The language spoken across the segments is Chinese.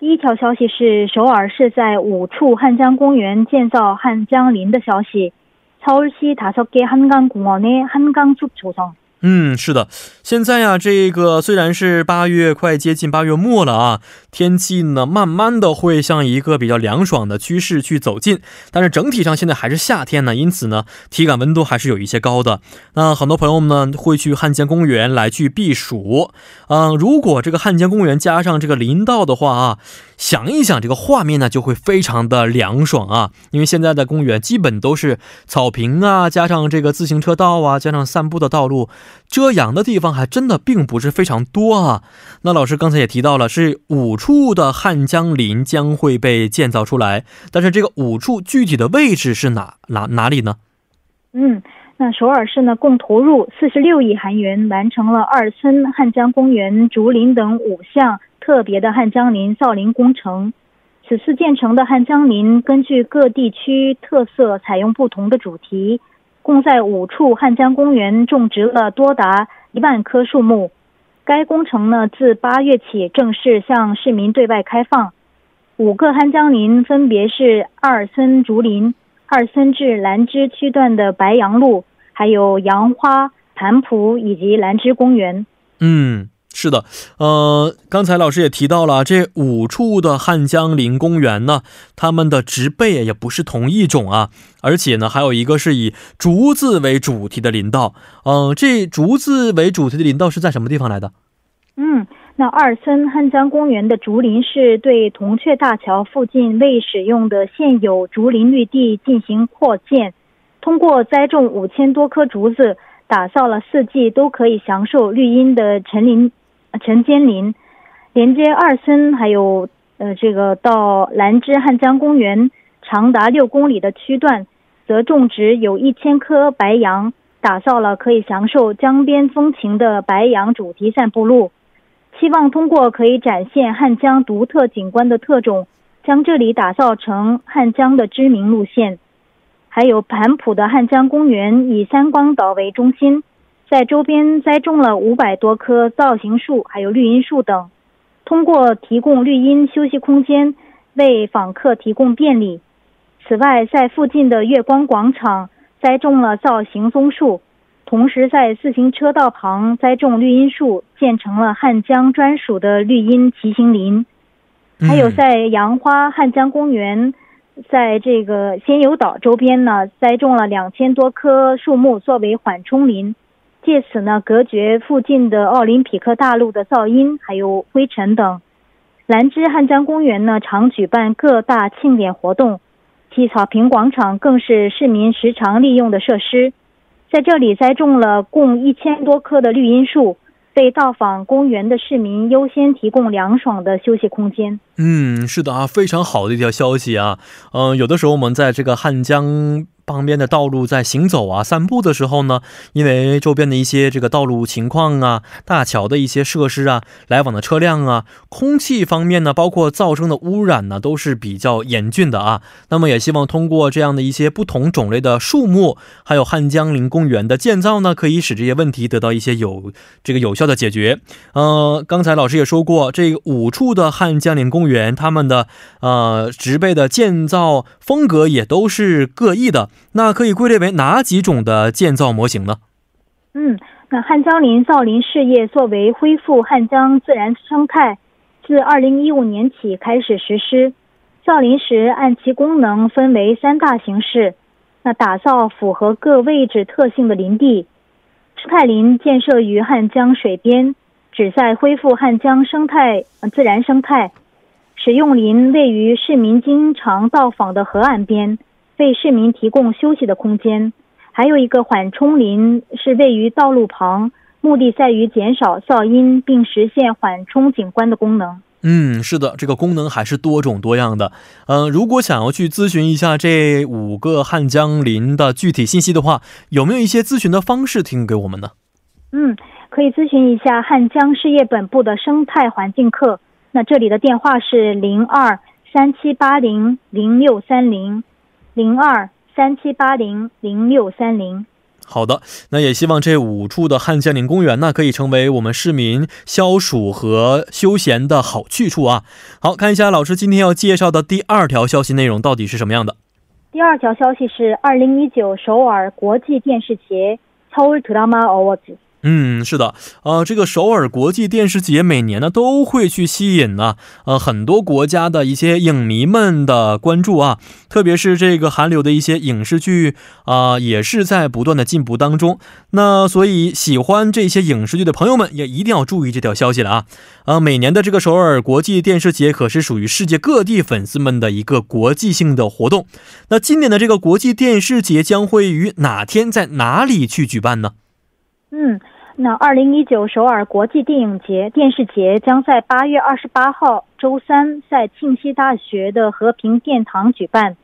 第一条消息是首尔市在五处汉江公园建造汉江林的消息。서울시다섯개한강공원의한강숲조성 嗯，是的，现在呀，这个虽然是八月快接近八月末了啊，天气呢慢慢的会向一个比较凉爽的趋势去走近，但是整体上现在还是夏天呢，因此呢，体感温度还是有一些高的。那很多朋友们呢会去汉江公园来去避暑，嗯，如果这个汉江公园加上这个林道的话啊。想一想这个画面呢，就会非常的凉爽啊！因为现在的公园基本都是草坪啊，加上这个自行车道啊，加上散步的道路，遮阳的地方还真的并不是非常多啊。那老师刚才也提到了，是五处的汉江林将会被建造出来，但是这个五处具体的位置是哪哪哪里呢？嗯，那首尔市呢，共投入四十六亿韩元，完成了二村汉江公园竹林等五项。特别的汉江林造林工程，此次建成的汉江林根据各地区特色，采用不同的主题，共在五处汉江公园种植了多达一万棵树木。该工程呢，自八月起正式向市民对外开放。五个汉江林分别是二森竹林、二森至兰芝区段的白杨路，还有杨花盘浦以及兰芝公园。嗯。是的，呃，刚才老师也提到了这五处的汉江林公园呢，它们的植被也不是同一种啊，而且呢，还有一个是以竹子为主题的林道。嗯，这竹子为主题的林道是在什么地方来的？嗯，那二村汉江公园的竹林是对铜雀大桥附近未使用的现有竹林绿地进行扩建，通过栽种五千多棵竹子，打造了四季都可以享受绿荫的陈林。陈坚林连接二村，还有呃这个到兰芝汉江公园长达六公里的区段，则种植有一千棵白杨，打造了可以享受江边风情的白杨主题散步路。希望通过可以展现汉江独特景观的特种，将这里打造成汉江的知名路线。还有盘浦的汉江公园以三光岛为中心。在周边栽种了五百多棵造型树，还有绿荫树等，通过提供绿荫休息空间，为访客提供便利。此外，在附近的月光广场栽种了造型松树，同时在自行车道旁栽种绿荫树，建成了汉江专属的绿荫骑行林。还有在杨花汉江公园，在这个仙游岛周边呢，栽种了两千多棵树木作为缓冲林。借此呢，隔绝附近的奥林匹克大陆的噪音，还有灰尘等。兰芝汉江公园呢，常举办各大庆典活动，其草坪广场更是市民时常利用的设施。在这里栽种了共一千多棵的绿荫树，为到访公园的市民优先提供凉爽的休息空间。嗯，是的啊，非常好的一条消息啊。嗯，有的时候我们在这个汉江。旁边的道路在行走啊、散步的时候呢，因为周边的一些这个道路情况啊、大桥的一些设施啊、来往的车辆啊、空气方面呢，包括噪声的污染呢，都是比较严峻的啊。那么也希望通过这样的一些不同种类的树木，还有汉江林公园的建造呢，可以使这些问题得到一些有这个有效的解决。呃，刚才老师也说过，这五处的汉江林公园，他们的呃植被的建造风格也都是各异的。那可以归类为哪几种的建造模型呢？嗯，那汉江林造林事业作为恢复汉江自然生态，自二零一五年起开始实施。造林时按其功能分为三大形式。那打造符合各位置特性的林地，生态林建设于汉江水边，旨在恢复汉江生态自然生态。使用林位于市民经常到访的河岸边。为市民提供休息的空间，还有一个缓冲林是位于道路旁，目的在于减少噪音并实现缓冲景观的功能。嗯，是的，这个功能还是多种多样的。嗯、如果想要去咨询一下这五个汉江林的具体信息的话，有没有一些咨询的方式提供给我们呢？嗯，可以咨询一下汉江事业本部的生态环境课。那这里的电话是零二三七八零零六三零，零二三七八零零六三零。好的，那也希望这五处的汉江岭公园呢，可以成为我们市民消暑和休闲的好去处啊。好看一下老师今天要介绍的第二条消息内容到底是什么样的。第二条消息是二零一九首尔国际电视节 Drama Awards。嗯，是的，呃，这个首尔国际电视节每年呢都会去吸引呢，呃，很多国家的一些影迷们的关注啊，特别是这个韩流的一些影视剧啊、也是在不断的进步当中。那所以喜欢这些影视剧的朋友们也一定要注意这条消息了啊！呃，每年的这个首尔国际电视节可是属于世界各地粉丝们的一个国际性的活动。那今年的这个国际电视节将会于哪天在哪里去举办呢？嗯，那二零一九首尔国际电影节电视节将在八月二十八号周三在庆熙大学的和平殿堂举办。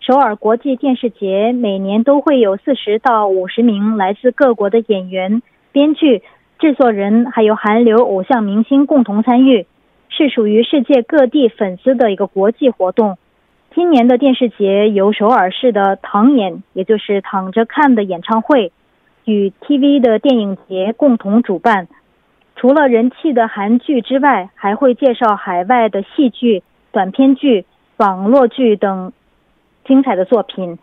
首尔国际电视节每年都会有四十到五十名来自各国的演员、编剧、制作人，还有韩流偶像明星共同参与，是属于世界各地粉丝的一个国际活动。今年的电视节由首尔市的躺演，也就是躺着看的演唱会。与 TV 的电影节共同主办，除了人气的韩剧之外，还会介绍海外的戏剧、短片剧、网络剧等精彩的作品。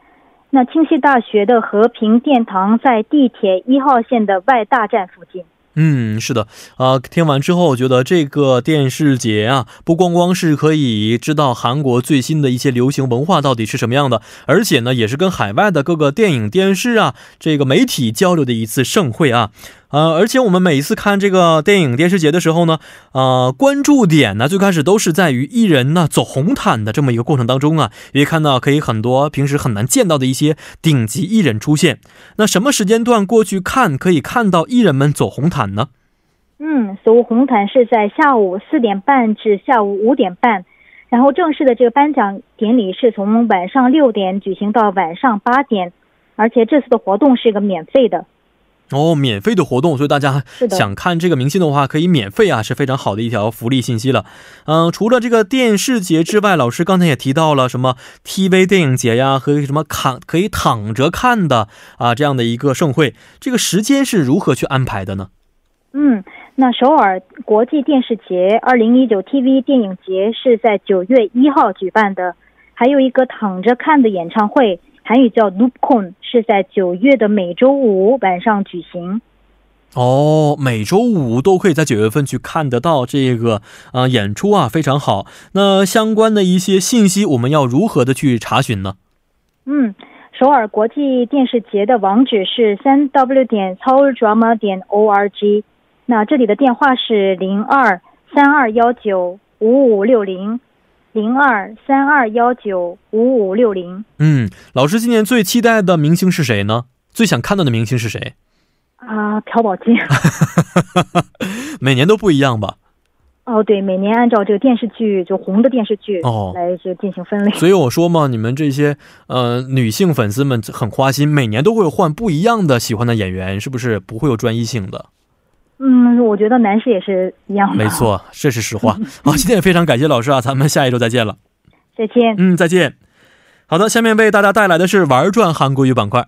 那清溪大学的和平殿堂在地铁一号线的外大站附近。嗯，是的，啊、听完之后，我觉得这个电视节啊，不光光是可以知道韩国最新的一些流行文化到底是什么样的，而且呢，也是跟海外的各个电影、电视啊，这个媒体交流的一次盛会啊。呃，而且我们每一次看这个电影电视节的时候呢，呃，关注点呢最开始都是在于艺人呢走红毯的这么一个过程当中啊，也看到可以很多平时很难见到的一些顶级艺人出现。那什么时间段过去看可以看到艺人们走红毯呢？嗯，走红毯是在下午四点半至下午五点半，然后正式的这个颁奖典礼是从晚上六点举行到晚上八点，而且这次的活动是一个免费的。哦，免费的活动，所以大家想看这个明星的话，可以免费啊，是非常好的一条福利信息了。嗯、除了这个电视节之外，老师刚才也提到了什么 TV 电影节呀，和什么躺可以躺着看的啊这样的一个盛会，这个时间是如何去安排的呢？嗯，那首尔国际电视节二零一九 TV 电影节是在九月一号举办的，还有一个躺着看的演唱会，韩语叫 Loopcon，是在九月的每周五晚上举行。哦，每周五都可以在九月份去看得到这个呃演出啊，非常好。那相关的一些信息，我们要如何的去查询呢？嗯，首尔国际电视节的网址是三 w 点 seouldrama 点 org，那这里的电话是零二三二幺九五五六零，零二三二幺九五五六零。嗯，老师今年最期待的明星是谁呢？最想看到的明星是谁？啊，朴宝剑。每年都不一样吧？哦，对，每年按照这个电视剧就红的电视剧哦来这进行分类。所以我说嘛，你们这些呃女性粉丝们很花心，每年都会换不一样的喜欢的演员，是不是不会有专一性的？嗯，我觉得男士也是一样的。没，错，这是实话。好，今天也非常感谢老师啊，咱们下一周再见了。再见。嗯，再见。好的，下面为大家带来的是玩转韩国语板块。